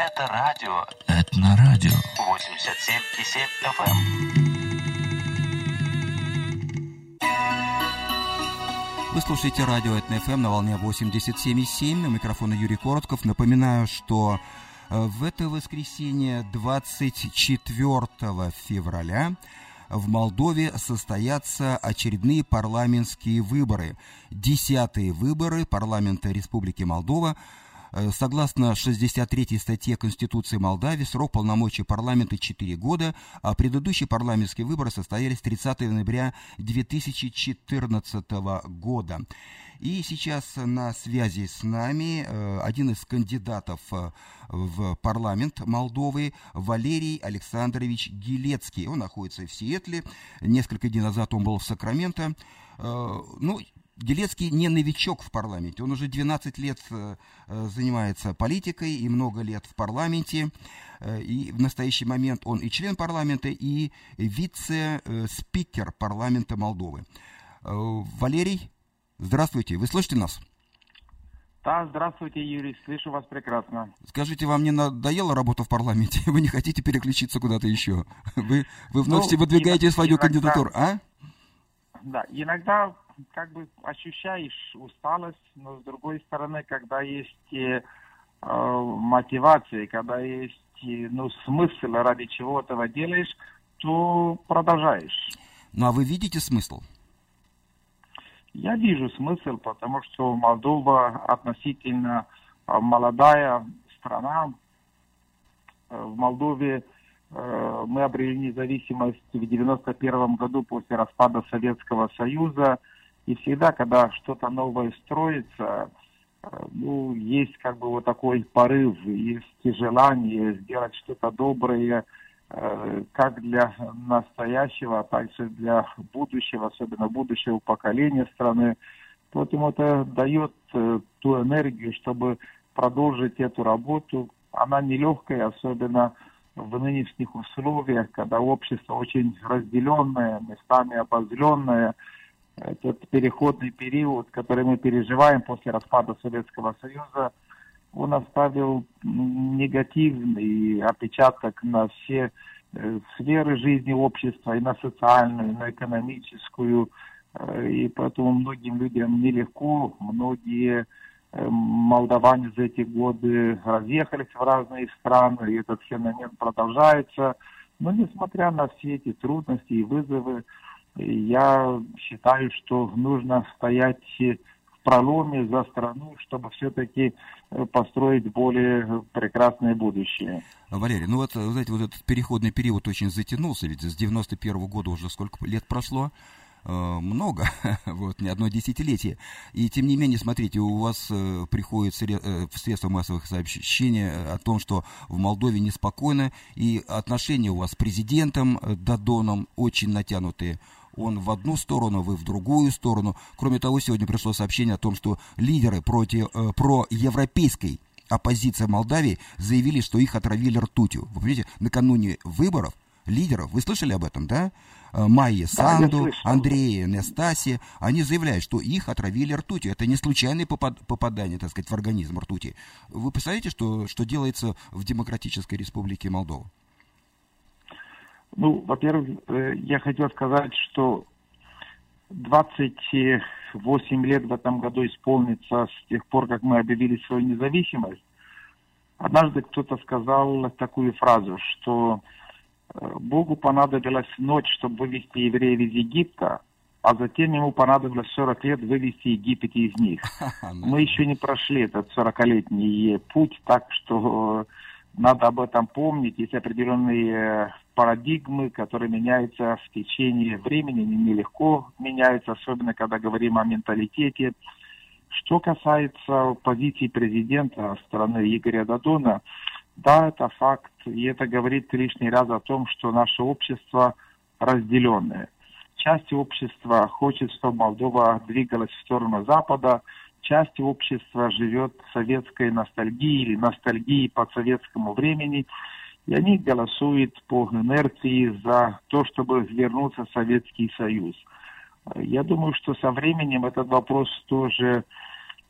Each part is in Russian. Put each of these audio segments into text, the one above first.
Это радио. Это на радио. 87,7 FM. Вы слушаете радио ЭТНФМ на волне 87,7. У микрофона Юрий Коротков. Напоминаю, что э, в это воскресенье 24 февраля в Молдове состоятся очередные парламентские выборы. Десятые выборы парламента Республики Молдова – согласно 63 статье Конституции Молдавии, срок полномочий парламента 4 года, а предыдущие парламентские выборы состоялись 30 ноября 2014 года. И сейчас на связи с нами э, один из кандидатов э, в парламент Молдовы, Валерий Александрович Гилецкий. Он находится в Сиэтле. Несколько дней назад он был в Сакраменто. Ну, Делецкий не новичок в парламенте, он уже 12 лет э, э, занимается политикой и много лет в парламенте. Э, и в настоящий момент он и член парламента, и вице-спикер парламента Молдовы. Валерий, здравствуйте, вы слышите нас? Да, здравствуйте, Юрий, слышу вас прекрасно. Скажите, вам не надоела работа в парламенте? Вы не хотите переключиться куда-то еще? Вы, вы вновь ну, выдвигаете иногда, свою кандидатуру, а? Да, иногда как бы ощущаешь усталость, но с другой стороны, когда есть э, мотивация, когда есть э, ну, смысл, ради чего этого делаешь, то продолжаешь. Ну а вы видите смысл? Я вижу смысл, потому что Молдова относительно э, молодая страна. Э, в Молдове э, мы обрели независимость в 1991 году после распада Советского Союза. И всегда, когда что-то новое строится, э, ну, есть как бы вот такой порыв, есть желание сделать что-то доброе, э, как для настоящего, а также для будущего, особенно будущего поколения страны. Поэтому это дает э, ту энергию, чтобы продолжить эту работу. Она нелегкая, особенно в нынешних условиях, когда общество очень разделенное, местами обозленное, этот переходный период, который мы переживаем после распада Советского Союза, он оставил негативный отпечаток на все э, сферы жизни общества, и на социальную, и на экономическую. Э, и поэтому многим людям нелегко, многие э, молдаване за эти годы разъехались в разные страны, и этот феномен продолжается. Но несмотря на все эти трудности и вызовы, я считаю, что нужно стоять в проломе за страну, чтобы все-таки э, построить более прекрасное будущее. Валерий, ну вот, знаете, вот этот переходный период очень затянулся, ведь с 91 -го года уже сколько лет прошло, э, много, вот, не одно десятилетие. И тем не менее, смотрите, у вас э, приходит в средства массовых сообщений о том, что в Молдове неспокойно, и отношения у вас с президентом Дадоном очень натянутые он в одну сторону, вы в другую сторону. Кроме того, сегодня пришло сообщение о том, что лидеры против, э, про европейской оппозиции Молдавии заявили, что их отравили ртутью. Вы понимаете, накануне выборов лидеров, вы слышали об этом, да? Э, Майя Санду, да, Андрея Настасия, они заявляют, что их отравили ртутью. Это не случайное попад попадание, так сказать, в организм ртути. Вы представляете, что, что делается в Демократической Республике Молдова? Ну, во-первых, э, я хотел сказать, что 28 лет в этом году исполнится с тех пор, как мы объявили свою независимость. Однажды кто-то сказал такую фразу, что э, Богу понадобилась ночь, чтобы вывести евреев из Египта, а затем ему понадобилось 40 лет вывести Египет из них. Мы еще не прошли этот 40-летний путь, так что надо об этом помнить. Есть определенные парадигмы, которые меняются в течение времени, они нелегко меняются, особенно когда говорим о менталитете. Что касается позиции президента страны Игоря Дадона, да, это факт, и это говорит лишний раз о том, что наше общество разделенное. Часть общества хочет, чтобы Молдова двигалась в сторону Запада, часть общества живет советской ностальгией или ностальгией по советскому времени – и они голосуют по инерции за то, чтобы вернуться в Советский Союз. Я думаю, что со временем этот вопрос тоже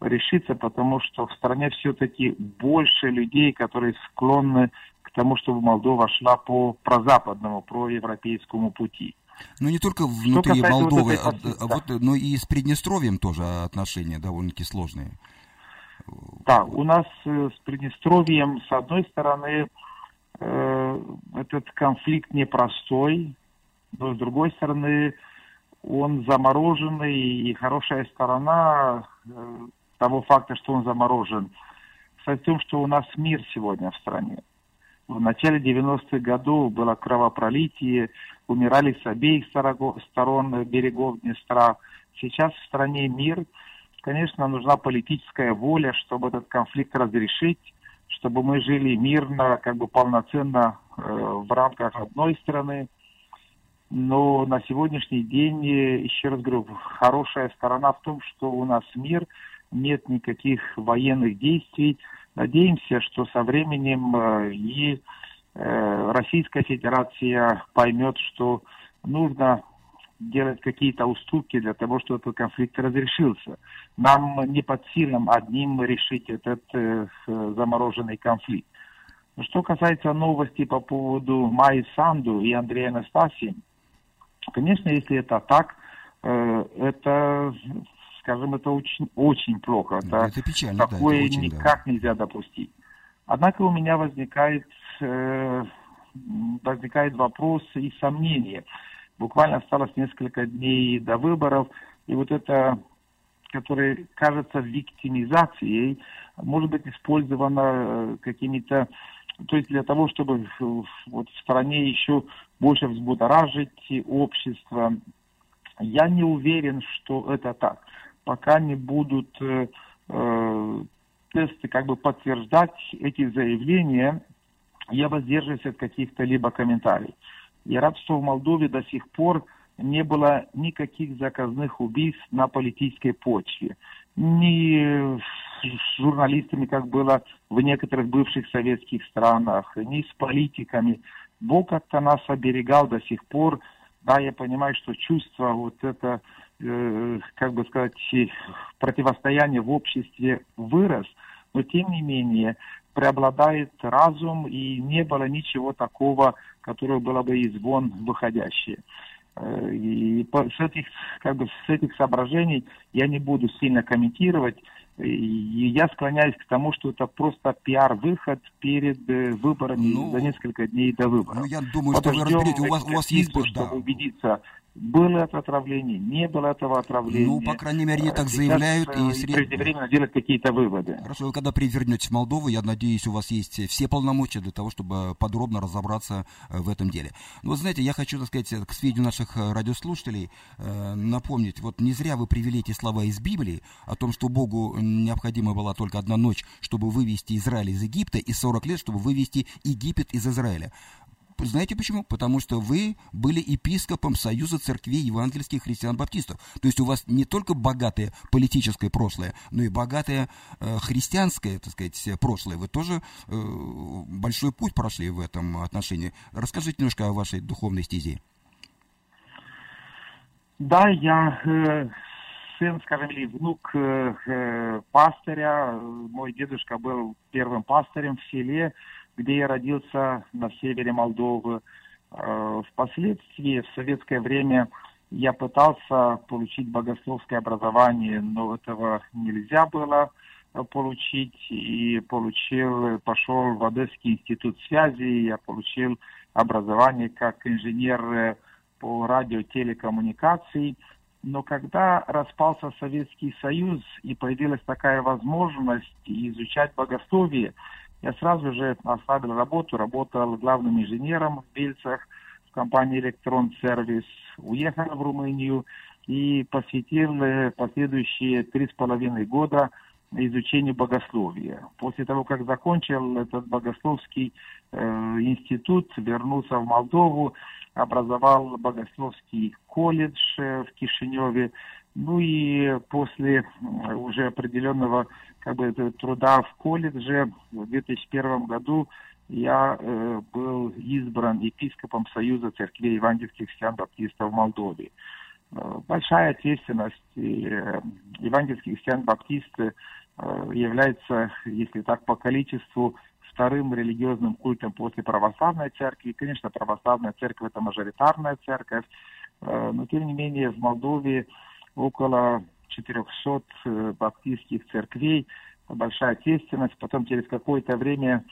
решиться, потому что в стране все-таки больше людей, которые склонны к тому, чтобы Молдова шла по прозападному, проевропейскому пути. Ну, не только внутри Молдовы, вот а, а вот, но и с Приднестровьем тоже отношения довольно-таки сложные. Да, у нас э, с Приднестровьем, с одной стороны, э, этот конфликт непростой, но с другой стороны, он замороженный, и хорошая сторона э, того факта, что он заморожен, кстати, в том, что у нас мир сегодня в стране. В начале 90-х годов было кровопролитие, умирали с обеих сторон берегов Днестра. Сейчас в стране мир. Конечно, нужна политическая воля, чтобы этот конфликт разрешить, чтобы мы жили мирно, как бы полноценно э, в рамках одной страны. Но на сегодняшний день, э, еще раз говорю, хорошая сторона в том, что у нас мир, нет никаких военных действий. Надеемся, что со временем э, и э, Российская Федерация поймет, что нужно делать какие-то уступки для того, чтобы этот конфликт разрешился. Нам не под силам одним решить этот э, замороженный конфликт. Что касается новостей по поводу Майи Санду и Андрея Анастасии, конечно, если это так, э, это скажем, это очень, очень плохо. Это, это печально, такое да, это очень, никак да. нельзя допустить. Однако у меня возникает, э, возникает вопрос и сомнение. Буквально осталось несколько дней до выборов, и вот это, которое кажется виктимизацией, может быть использовано э, какими-то то есть для того, чтобы вот в стране еще больше взбудоражить общество. Я не уверен, что это так пока не будут э, э, тесты как бы подтверждать эти заявления, я воздерживаюсь от каких-то либо комментариев. Я рад, что в Молдове до сих пор не было никаких заказных убийств на политической почве. Ни с журналистами, как было в некоторых бывших советских странах, ни с политиками. Бог как-то нас оберегал до сих пор. Да, я понимаю, что чувство вот это Э, как бы сказать, противостояние в обществе вырос, но тем не менее преобладает разум, и не было ничего такого, которое было бы из вон выходящее. Э, и с этих, как бы, с этих соображений я не буду сильно комментировать. И я склоняюсь к тому, что это просто пиар-выход перед э, выборами ну, за несколько дней до выборов. Ну, я думаю, Подождем что вы разберете, у вас, у вас есть... Чтобы да. убедиться, было это отравление, не было этого отравления. Ну, по крайней мере, они так заявляют. и сред... преждевременно делать какие-то выводы. Хорошо, вы когда привернетесь в Молдову, я надеюсь, у вас есть все полномочия для того, чтобы подробно разобраться э, в этом деле. Ну, вот знаете, я хочу, так сказать, к сведению наших э, радиослушателей э, напомнить, вот не зря вы привели эти слова из Библии о том, что Богу необходима была только одна ночь, чтобы вывести Израиль из Египта, и 40 лет, чтобы вывести Египет из Израиля. Знаете почему? Потому что вы были епископом Союза церквей евангельских христиан-баптистов. То есть у вас не только богатое политическое прошлое, но и богатое э, христианское, так сказать, прошлое. Вы тоже э, большой путь прошли в этом отношении. Расскажите немножко о вашей духовной стезе. Да, я э, сын, скажем, или внук э, э пастыря. Мой дедушка был первым пастырем в селе где я родился на севере Молдовы. Э, впоследствии, в советское время, я пытался получить богословское образование, но этого нельзя было э, получить. И получил, пошел в Одесский институт связи, я получил образование как инженер э, по радиотелекоммуникации. Но когда распался Советский Союз и появилась такая возможность изучать богословие, я сразу же оставил работу, работал главным инженером в Бельцах в компании «Электрон Сервис», уехал в Румынию и посвятил э, последующие три с половиной года изучению богословия. После того, как закончил этот богословский э, институт, вернулся в Молдову, образовал богословский колледж э, в Кишиневе, ну и после уже определенного как бы, труда в колледже в 2001 году я э, был избран епископом Союза церквей евангельских христиан-баптистов Молдове. большая ответственность. И евангельские христиан-баптисты являются, если так по количеству, вторым религиозным культом после православной церкви. Конечно, православная церковь – это мажоритарная церковь, но тем не менее в Молдове около 400 э, баптистских церквей, большая ответственность. Потом через какое-то время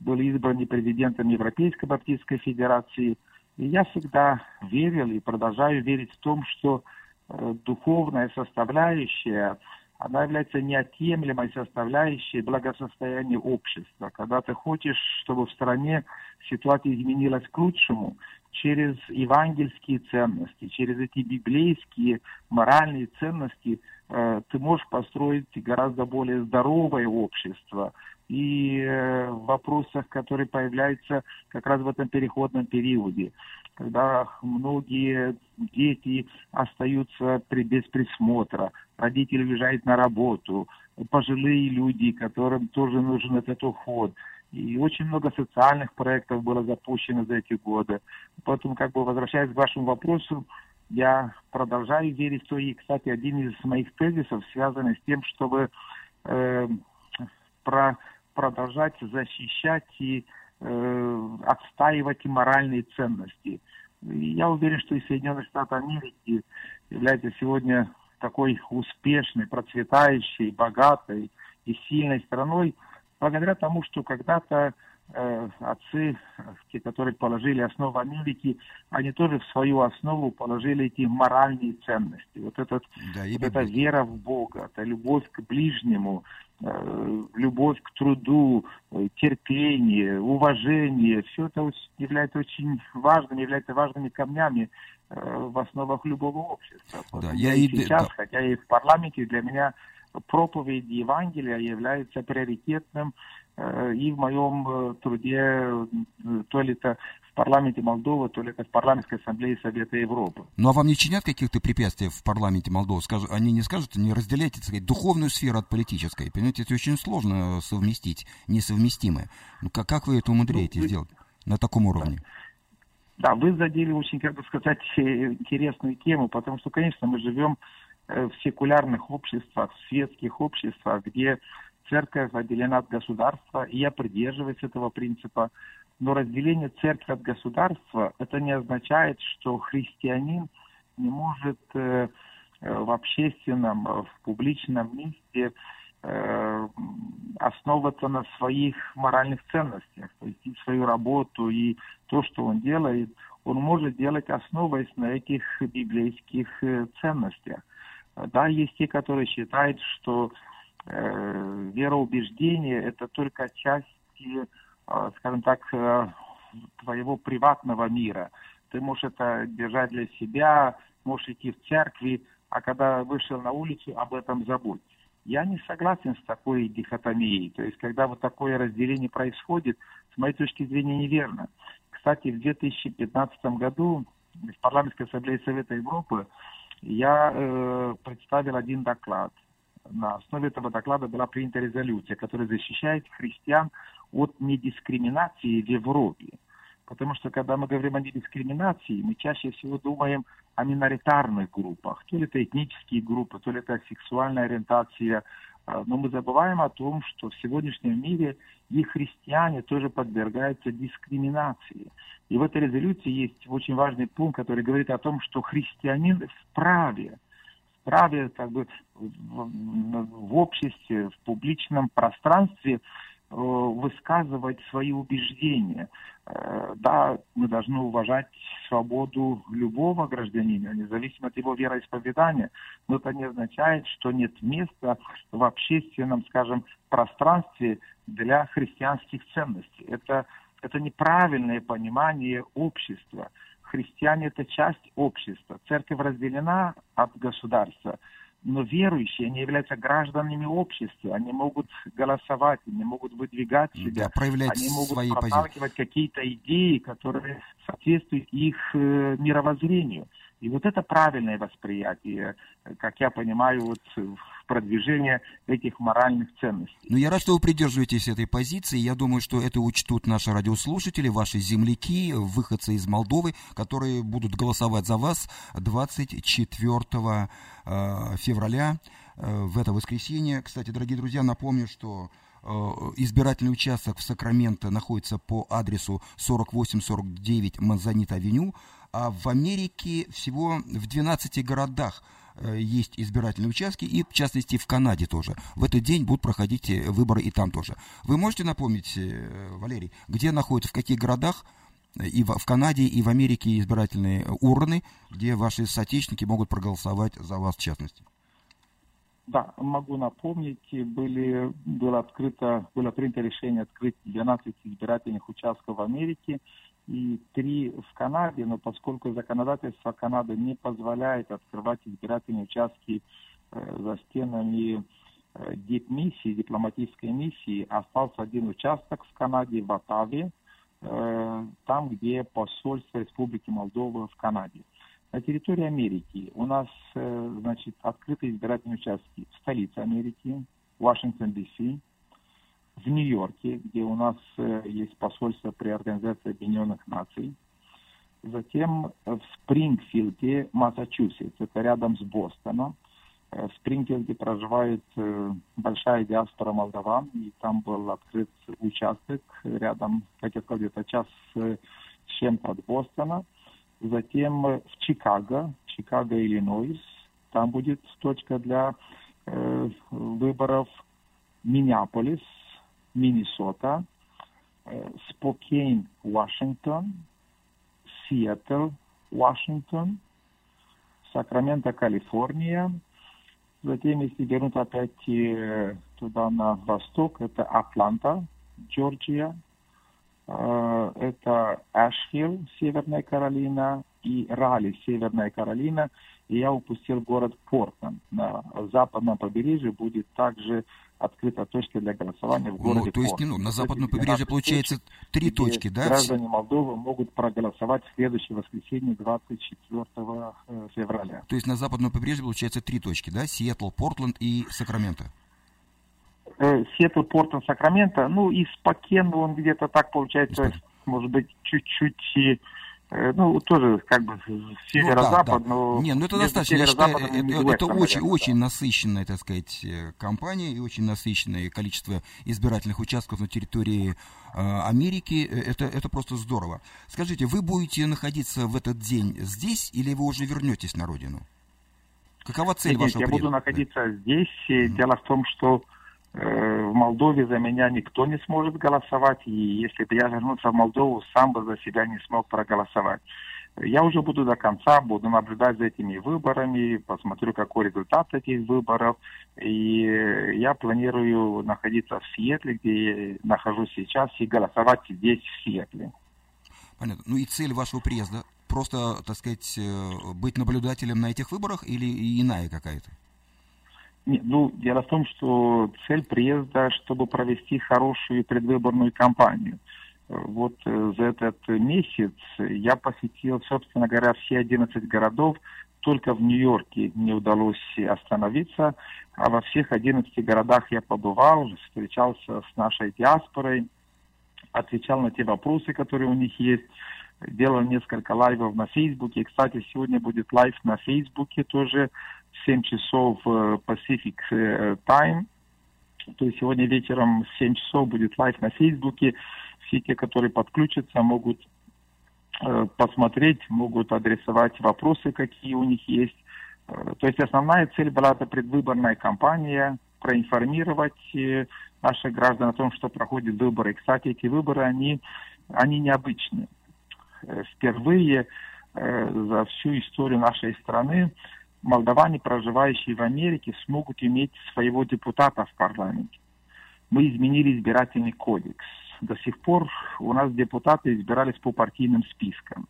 были избраны президентом Европейской Баптистской Федерации. И я всегда верил и продолжаю верить в том, что э, духовная составляющая, она является неотъемлемой составляющей благосостояния общества. Когда ты хочешь, чтобы в стране ситуация изменилась к лучшему, через евангельские ценности, через эти библейские моральные ценности э, ты можешь построить гораздо более здоровое общество. И э, в вопросах, которые появляются как раз в этом переходном периоде, когда многие дети остаются при, без присмотра, родители уезжают на работу, пожилые люди, которым тоже нужен этот уход – и очень много социальных проектов было запущено за эти годы. Поэтому, как бы возвращаясь к вашему вопросу, я продолжаю верить в то. И, кстати, один из моих тезисов связан с тем, чтобы э, про, продолжать защищать и э, отстаивать моральные ценности. И я уверен, что и Соединенные Штаты Америки являются сегодня такой успешной, процветающей, богатой и сильной страной, благодаря тому, что когда-то отцы, те, которые положили основу Америки, они тоже в свою основу положили эти моральные ценности. Вот, этот, да, вот эта вера в Бога, это любовь к ближнему, э, любовь к труду, э, терпение, уважение, все это является очень важным, является важными камнями э, в основах любого общества. Да, я и сейчас, да. хотя и в парламенте, для меня проповедь Евангелия является приоритетным э, и в моем э, труде, э, то ли это в парламенте Молдовы, то ли это в парламентской ассамблее Совета Европы. Ну а вам не чинят каких-то препятствий в парламенте Молдовы? Скажу, они не скажут, не разделяйте, так сказать, духовную сферу от политической. Понимаете, это очень сложно совместить, несовместимое. Ну как, как вы это умудряетесь ну, вы... сделать на таком уровне? Да, вы задели очень, как бы сказать, интересную тему, потому что, конечно, мы живем Э, в секулярных обществах, в светских обществах, где церковь отделена от государства, и я придерживаюсь этого принципа. Но разделение церкви от государства, это не означает, что христианин не может э, э в общественном, в публичном месте э, основываться на своих моральных ценностях, то есть свою работу и то, что он делает, он может делать основываясь на этих библейских э, ценностях. Да, есть те, которые считают, что э, вероубеждение это только часть, э, скажем так, э, твоего приватного мира. Ты можешь это держать для себя, можешь идти в церкви, а когда вышел на улицу, об этом забудь. Я не согласен с такой дихотомией. То есть, когда вот такое разделение происходит, с моей точки зрения, неверно. Кстати, в 2015 году в парламентской ассамблее Совета Европы я э, представил один доклад. На основе этого доклада была принята резолюция, которая защищает христиан от недискриминации в Европе. Потому что когда мы говорим о недискриминации, мы чаще всего думаем о миноритарных группах. То ли это этнические группы, то ли это сексуальная ориентация. А, но мы забываем о том, что в сегодняшнем мире и христиане тоже подвергаются дискриминации. И в этой резолюции есть очень важный пункт, который говорит о том, что христианин вправе, вправе как бы в обществе, в публичном пространстве э, высказывать свои убеждения. Э, да, мы должны уважать свободу любого гражданина, независимо от его вероисповедания, но это не означает, что нет места в общественном, скажем, пространстве для христианских ценностей. Это это неправильное понимание общества. Христиане – это часть общества. Церковь разделена от государства. Но верующие, они являются гражданами общества. Они могут голосовать, они могут выдвигать себя. Да, проявлять они могут свои проталкивать какие-то идеи, которые соответствуют их э, мировоззрению. И вот это правильное восприятие, как я понимаю, вот в продвижении этих моральных ценностей. Ну, я рад, что вы придерживаетесь этой позиции. Я думаю, что это учтут наши радиослушатели, ваши земляки, выходцы из Молдовы, которые будут голосовать за вас 24 э, февраля э, в это воскресенье. Кстати, дорогие друзья, напомню, что э, избирательный участок в Сакраменто находится по адресу 4849 Манзанит-авеню, а в Америке всего в 12 городах э, есть избирательные участки, и в частности в Канаде тоже. В этот день будут проходить э, выборы и там тоже. Вы можете напомнить, э, Валерий, где находятся, в каких городах и в, Канаде, и в Америке избирательные урны, где ваши соотечественники могут проголосовать за вас в частности? Да, могу напомнить, были, было открыто, было принято решение открыть 12 избирательных участков в Америке, и три в Канаде, но поскольку законодательство Канады не позволяет открывать избирательные участки э, за стенами э, дипмиссии, дипломатической миссии, остался один участок в Канаде, в Оттаве, э, там, где посольство Республики Молдова в Канаде. На территории Америки у нас, значит, открыты избирательные участки в столице Америки, Вашингтон, Д.С., в Нью-Йорке, где у нас э, есть посольство при Организации Объединенных Наций. Затем в Спрингфилде, Массачусетс, это рядом с Бостоном. Э, в Спрингфилде проживает э, большая диаспора молдаван, и там был открыт участок рядом, как я сказал, где-то час с чем-то от Бостона. Затем в Чикаго, Чикаго, Иллинойс, там будет точка для э, выборов. Миннеаполис, Миннесота, Спокейн, Вашингтон, Сиэтл, Вашингтон, Сакраменто, Калифорния. Затем, если вернуть опять э, туда на восток, это Атланта, Джорджия, э, это Эшхилл, Северная Каролина, и Ралли, Северная Каролина. И я упустил город Портленд. На западном побережье будет также открыта точка для голосования в ну, городе ну, То есть ну, на западном побережье получается три точки, да? Граждане Молдовы могут проголосовать в следующее воскресенье 24 э, февраля. То есть на западном побережье получается три точки, да? Сиэтл, Портленд и Сакраменто. Э, Сиэтл, Портленд, Сакраменто. Ну и Спокен, он где-то так получается, может быть, чуть-чуть ну, тоже как бы северо-запад, ну, да, да. Не, ну это достаточно, я считаю, это, это, очень, очень насыщенная, так сказать, э, компания и очень насыщенное количество избирательных участков на территории э, Америки. Э, это, это просто здорово. Скажите, вы будете находиться в этот день здесь или вы уже вернетесь на родину? Какова цель Нет, вашего я приезда? буду находиться здесь. Mm-hmm. Дело в том, что Э, в Молдове за меня никто не сможет голосовать, и если бы я вернулся в Молдову, сам бы за себя не смог проголосовать. Я уже буду до конца, буду наблюдать за этими выборами, посмотрю, какой результат этих выборов. И я планирую находиться в Сиэтле, где я нахожусь сейчас, и голосовать здесь, в Сиэтле. Понятно. Ну и цель вашего приезда? Просто, так сказать, э, быть наблюдателем на этих выборах или иная какая-то? Ну, дело в том, что цель приезда, чтобы провести хорошую предвыборную кампанию. Вот э, за этот месяц я посетил, собственно говоря, все 11 городов. Только в Нью-Йорке не удалось остановиться, а во всех 11 городах я побывал, встречался с нашей диаспорой, отвечал на те вопросы, которые у них есть, делал несколько live ов на Фейсбуке. Кстати, сегодня будет live на Фейсбуке тоже 7 часов э, Pacific э, Time. То есть сегодня вечером в 7 часов будет live на Фейсбуке. Все те, которые подключатся, могут э, посмотреть, могут адресовать вопросы, какие у них есть. То есть основная цель была это предвыборная кампания, проинформировать наших граждан о том, что проходят выборы. кстати, эти выборы, они, они необычные. Впервые за всю историю нашей страны молдаване, проживающие в Америке, смогут иметь своего депутата в парламенте. Мы изменили избирательный кодекс. До сих пор у нас депутаты избирались по партийным спискам.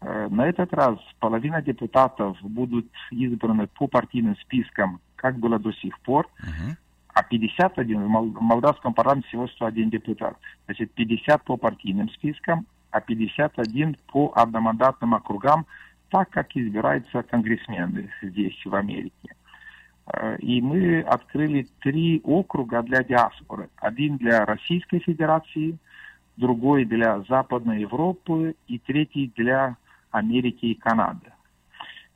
Э, на этот раз половина депутатов будут избраны по партийным спискам, как было до сих пор, uh-huh. а 51, в молдавском парламенте всего 101 депутат. Значит, 50 по партийным спискам, а 51 по одномандатным округам, так, как избираются конгрессмены здесь, в Америке. Э, и мы открыли три округа для диаспоры. Один для Российской Федерации, другой для Западной Европы и третий для Америки и Канады.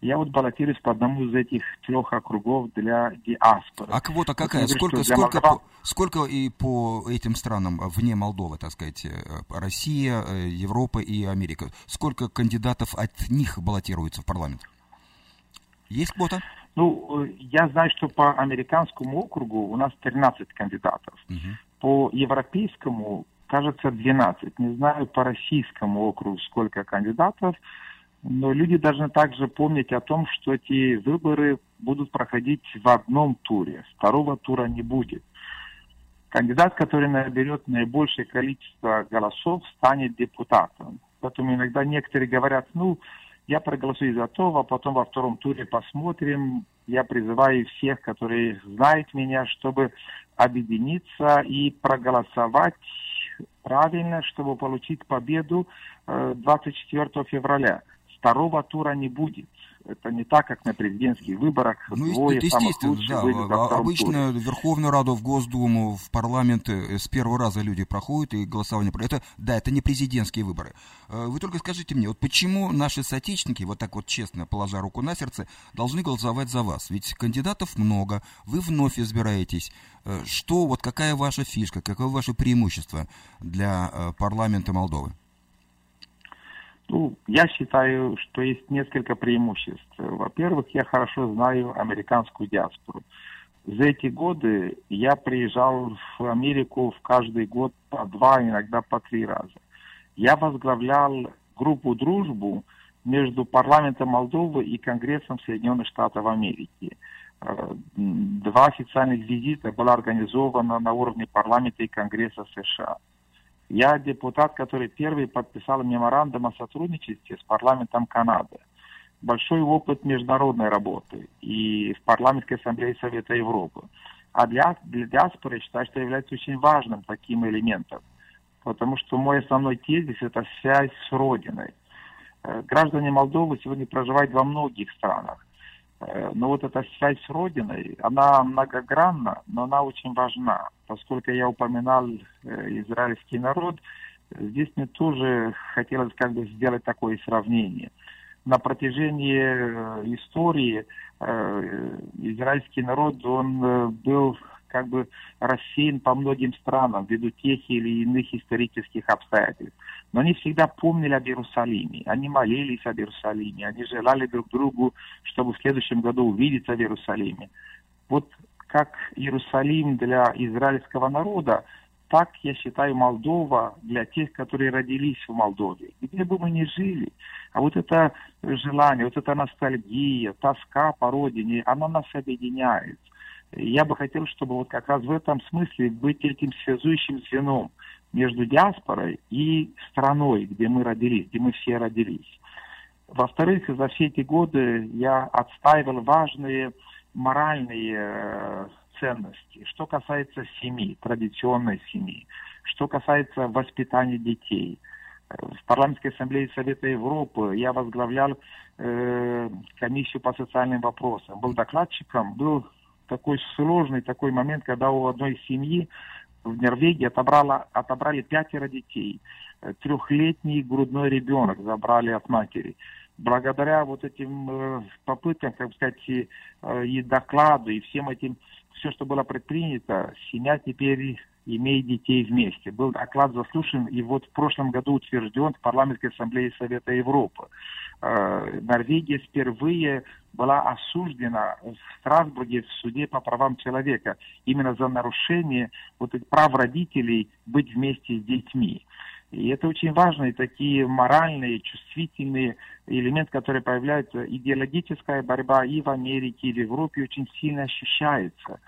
Я вот баллотируюсь по одному из этих трех округов для диаспоры. А квота какая? Смотрю, сколько, сколько, Молдова... сколько и по этим странам вне Молдовы, так сказать, э, Россия, э, Европа и Америка? Сколько кандидатов от них баллотируется в парламент? Есть квота? Ну, э, я знаю, что по американскому округу у нас 13 кандидатов. Угу. По европейскому, кажется, 12. Не знаю по российскому округу сколько кандидатов. Но люди должны также помнить о том, что эти выборы будут проходить в одном туре. Второго тура не будет. Кандидат, который наберет наибольшее количество голосов, станет депутатом. Поэтому иногда некоторые говорят, ну, я проголосую за то, а потом во втором туре посмотрим. Я призываю всех, которые знают меня, чтобы объединиться и проголосовать правильно, чтобы получить победу 24 э, февраля второго тура не будет. Это не так, как на президентских выборах. Ну, двое естественно, да. Обычно туре. Верховную Раду, в Госдуму, в парламент э, с первого раза люди проходят и голосование. Это, да, это не президентские выборы. Э, вы только скажите мне, вот почему наши соотечественники, вот так вот честно, положа руку на сердце, должны голосовать за вас? Ведь кандидатов много, вы вновь избираетесь. Э, что, вот какая ваша фишка, какое ваше преимущество для парламента Молдовы? Ну, я считаю, что есть несколько преимуществ. Во-первых, я хорошо знаю американскую диаспору. За эти годы я приезжал в Америку в каждый год по два, иногда по три раза. Я возглавлял группу «Дружбу» между парламентом Молдовы и Конгрессом Соединенных Штатов Америки. Э, два официальных визита было организовано на уровне парламента и Конгресса США. Я депутат, который первый подписал меморандум о сотрудничестве с парламентом Канады. Большой опыт международной работы и в парламентской ассамблее Совета Европы. А для, для диаспоры считаю, что является очень важным таким элементом. Потому что мой основной тезис – это связь с Родиной. Э, граждане Молдовы сегодня проживают во многих странах. Э, но вот эта связь с Родиной, она многогранна, но она очень важна. Поскольку я упоминал э, израильский народ, здесь мне тоже хотелось как бы сделать такое сравнение. На протяжении э, истории израильский народ, он был как бы рассеян по многим странам ввиду тех или иных исторических обстоятельств. Но они всегда помнили об Иерусалиме, они молились об Иерусалиме, они желали друг другу, чтобы в следующем году увидеться в Иерусалиме. Вот как Иерусалим для израильского народа, так, я считаю, Молдова для тех, которые родились в Молдове. Где бы мы ни жили, а вот это желание, вот эта ностальгия, тоска по родине, она нас объединяет. Я бы хотел, чтобы вот как раз в этом смысле быть этим связующим звеном между диаспорой и страной, где мы родились, где мы все родились. Во-вторых, за все эти годы я отстаивал важные моральные э, ценности. Что касается семьи, традиционной семьи, что касается воспитания детей. В парламентской ассамблее Совета Европы я возглавлял э, комиссию по социальным вопросам, был докладчиком, был такой сложный такой момент, когда у одной семьи в Норвегии отобрала, отобрали пятеро детей. Э, трехлетний грудной ребенок забрали от матери. Благодаря вот этим э, попыткам, как сказать, и, э, докладу, и всем этим, все, что было предпринято, семья теперь имеет детей вместе. Был доклад заслушан и вот в прошлом году утвержден в парламентской ассамблее Совета Европы. Э, Норвегия впервые была осуждена в Страсбурге в суде по правам человека именно за нарушение вот этих прав родителей быть вместе с детьми. И это очень важные такие моральные, чувствительные элементы, которые появляются. Идеологическая борьба и в Америке, и в Европе очень сильно ощущается.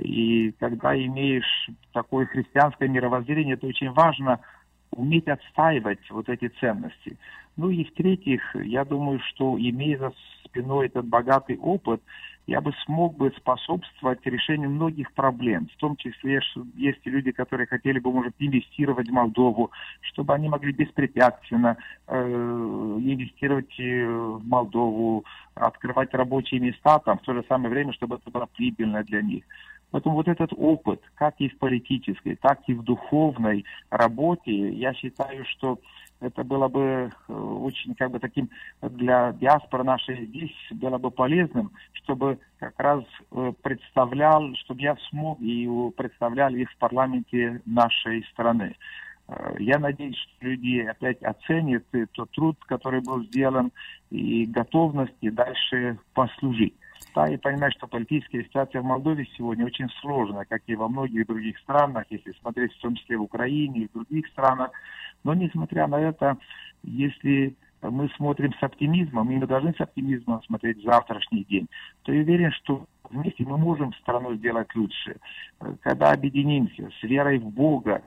И когда имеешь такое христианское мировоззрение, это очень важно уметь отстаивать вот эти ценности. Ну и в-третьих, я думаю, что имея за спиной этот богатый опыт, я бы смог бы способствовать решению многих проблем, в том числе, что есть люди, которые хотели бы, может, инвестировать в Молдову, чтобы они могли беспрепятственно э, инвестировать в Молдову, открывать рабочие места там, в то же самое время, чтобы это было прибыльно для них. Поэтому вот этот опыт, как и в политической, так и в духовной работе, я считаю, что это было бы э, очень как бы таким для диаспоры нашей здесь было бы полезным, чтобы как раз э, представлял, чтобы я смог и представлял их в парламенте нашей страны. Э, я надеюсь, что люди опять оценят тот труд, который был сделан, и готовность и дальше послужить. Да, и понимать, что политическая ситуация в Молдове сегодня очень сложная, как и во многих других странах, если смотреть в том числе в Украине и в других странах. Но несмотря на это, если мы смотрим с оптимизмом, и мы должны с оптимизмом смотреть завтрашний день, то я уверен, что вместе мы можем страну сделать лучше. Когда объединимся с верой в Бога,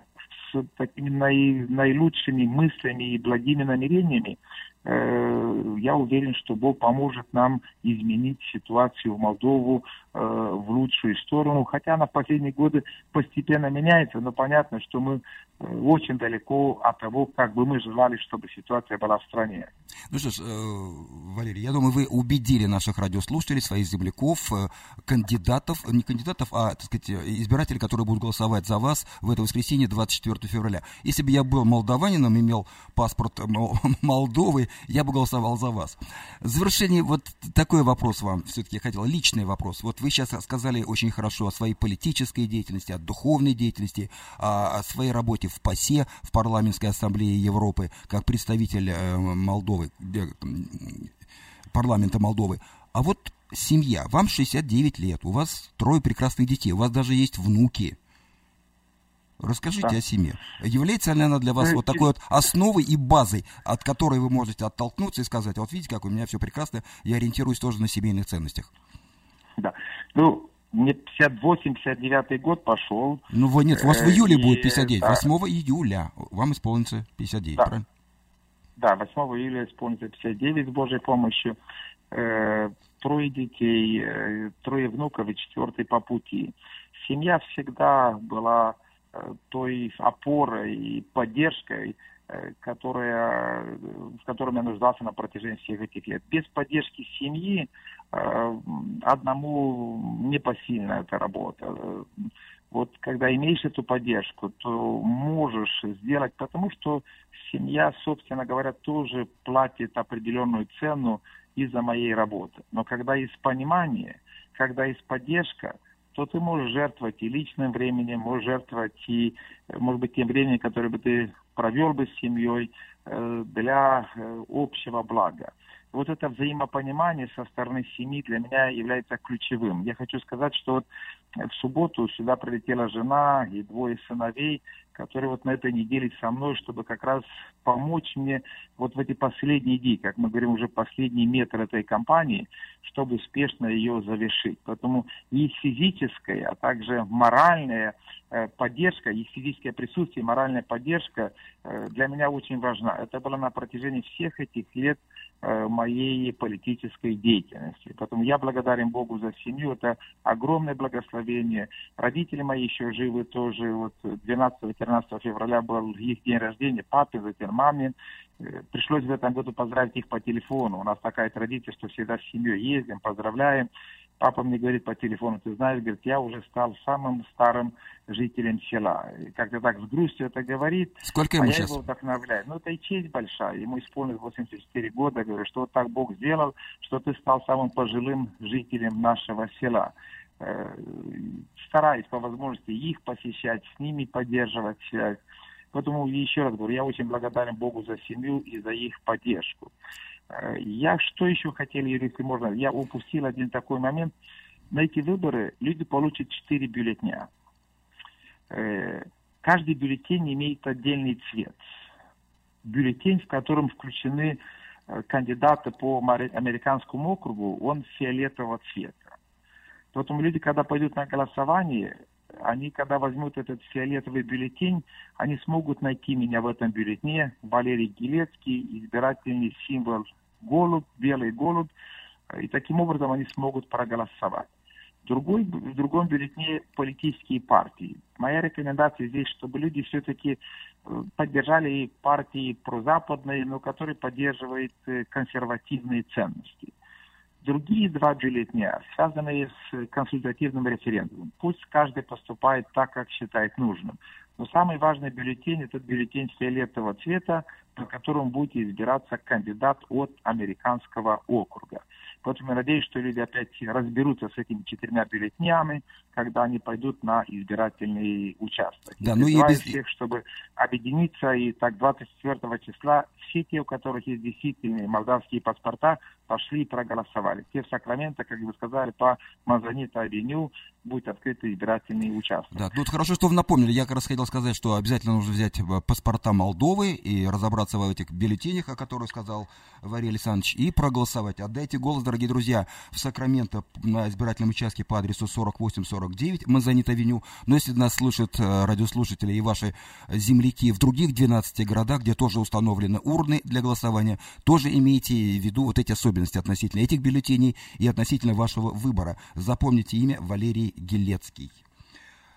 с такими наи, наилучшими мыслями и благими намерениями, я уверен, что Бог поможет нам изменить ситуацию в Молдову э, в лучшую сторону. Хотя она в последние годы постепенно меняется, но понятно, что мы э, очень далеко от того, как бы мы желали, чтобы ситуация была в стране. Ну что ж, Валерий, я думаю, вы убедили наших радиослушателей, своих земляков, кандидатов, не кандидатов, а, так сказать, избирателей, которые будут голосовать за вас в это воскресенье 24 февраля. Если бы я был молдаванином, имел паспорт Молдовы, я бы голосовал за вас. В завершение вот такой вопрос вам все-таки я хотел, личный вопрос. Вот вы сейчас сказали очень хорошо о своей политической деятельности, о духовной деятельности, о своей работе в ПАСЕ, в Парламентской ассамблее Европы, как представитель э, Молдовы, э, парламента Молдовы. А вот семья, вам 69 лет, у вас трое прекрасных детей, у вас даже есть внуки – Расскажите да. о семье. Является ли она для вас э, вот такой вот основой и базой, от которой вы можете оттолкнуться и сказать, вот видите, как у меня все прекрасно, я ориентируюсь тоже на семейных ценностях? Да. Ну, мне 58-59 год пошел. Ну, вы, нет, у вас в э, июле и, будет 59, да. 8 июля вам исполнится 59, да. правильно? Да, 8 июля исполнится 59 с Божьей помощью. Э, трое детей, э, трое внуков и четвертый по пути. Семья всегда была Э, той опорой и поддержкой, которая, в которой я нуждался на протяжении всех этих лет. Без поддержки семьи одному непосильна эта работа. Вот когда имеешь эту поддержку, то можешь сделать, потому что семья, собственно говоря, тоже платит определенную цену из-за моей работы. Но когда есть понимание, когда есть поддержка – то ты можешь жертвовать и личным временем, можешь жертвовать и, может быть, тем временем, которое бы ты провел бы с семьей э, для э, общего блага. Вот это взаимопонимание со стороны семьи для меня является ключевым. Я хочу сказать, что вот в субботу сюда прилетела жена и двое сыновей, которые вот на этой неделе со мной, чтобы как раз помочь мне вот в эти последние дни, как мы говорим, уже последний метр этой кампании, чтобы успешно ее завершить. Поэтому и физическая, а также моральная э, поддержка, и физическое присутствие, моральная поддержка э, для меня очень важна. Это было на протяжении всех этих лет э, моей политической деятельности. Поэтому я благодарен Богу за семью. Это огромное благословение. Родители мои еще живы тоже. Вот 12 14 февраля был их день рождения, папе, затем маме. Э, пришлось в этом году поздравить их по телефону. У нас такая традиция, что всегда с семьей ездим, поздравляем. Папа мне говорит по телефону, ты знаешь, говорит, я уже стал самым старым жителем села. Как-то так с грустью это говорит. Сколько ему а сейчас? я его вдохновляю. Ну, это и честь большая. Ему исполнилось 84 года. Говорю, что вот так Бог сделал, что ты стал самым пожилым жителем нашего села. Э, стараюсь по возможности их посещать, с ними поддерживать связь. Поэтому еще раз говорю, я очень благодарен Богу за семью и за их поддержку. Э, я что еще хотел, если можно, я упустил один такой момент. На эти выборы люди получат 4 бюллетня. Э, каждый бюллетень имеет отдельный цвет. Бюллетень, в котором включены кандидаты по американскому округу, он фиолетового цвета. Поэтому люди, когда пойдут на голосование, они, когда возьмут этот фиолетовый бюллетень, они смогут найти меня в этом бюллетне. Валерий Гилецкий, избирательный символ голубь, белый голубь. И таким образом они смогут проголосовать. Другой, в другом бюллетне политические партии. Моя рекомендация здесь, чтобы люди все-таки э, поддержали партии прозападные, но которые поддерживают э, консервативные ценности. Другие два бюллетня связаны с консультативным референдумом. Пусть каждый поступает так, как считает нужным. Но самый важный бюллетень – это бюллетень фиолетового цвета, по которому будет избираться кандидат от американского округа. Поэтому я надеюсь, что люди опять разберутся с этими четырьмя бюллетнями, когда они пойдут на избирательный участок. Да, ну и без... всех, чтобы объединиться, и так 24 числа все те, у которых есть действительные молдавские паспорта, пошли и проголосовали. Те в Сакраменто, как вы сказали, по Мазанита-авеню будет открыт избирательный участок. Да, тут хорошо, что вы напомнили. Я как раз хотел сказать, что обязательно нужно взять э, паспорта Молдовы и разобраться в этих бюллетенях, о которых сказал Варий Александрович, и проголосовать. Отдайте голос, дорогие друзья, в Сакраменто на избирательном участке по адресу 4849 Мазанит-авеню. Но если нас слышат э, радиослушатели и ваши земляки в других 12 городах, где тоже установлены урны для голосования, тоже имейте в виду вот эти особенности относительно этих бюллетеней и относительно вашего выбора. Запомните имя Валерий Гелецкий.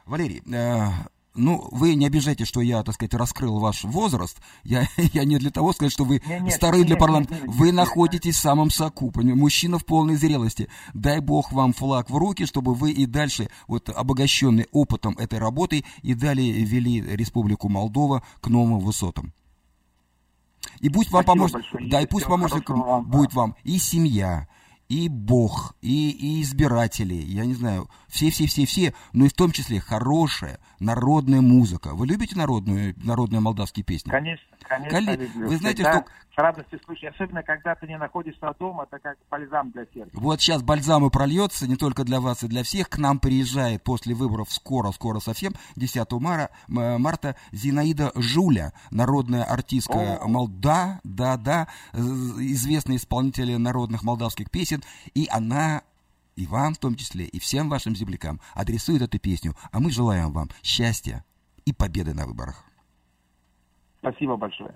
Валерий, э, ну, вы не обижайте, что я, так сказать, раскрыл ваш возраст. Я, я не для того сказать, что вы нет, нет, стары нет, для парламента. Нет, нет, вы нет, находитесь в самом соку, мужчина в полной зрелости. Дай бог вам флаг в руки, чтобы вы и дальше, вот обогащенные опытом этой работы, и далее вели Республику Молдова к новым высотам. И пусть вам поможет, да, и пусть вам, будет да. вам и семья, и Бог, и, и избиратели, я не знаю, все-все-все-все, но и в том числе хорошая народная музыка. Вы любите народную, народные молдавские песни? Конечно, конечно. Коли... Люблю. Вы знаете, Всегда что... С радостью слушаю, особенно когда ты не находишься дома, это как бальзам для сердца. Вот сейчас бальзам и прольется не только для вас и для всех. К нам приезжает после выборов скоро-скоро совсем, 10 мара, марта, Зинаида Жуля, народная артистка Молда, да, да, известная исполнитель народных молдавских песен, и она и вам в том числе, и всем вашим землякам адресует эту песню. А мы желаем вам счастья и победы на выборах. Спасибо большое.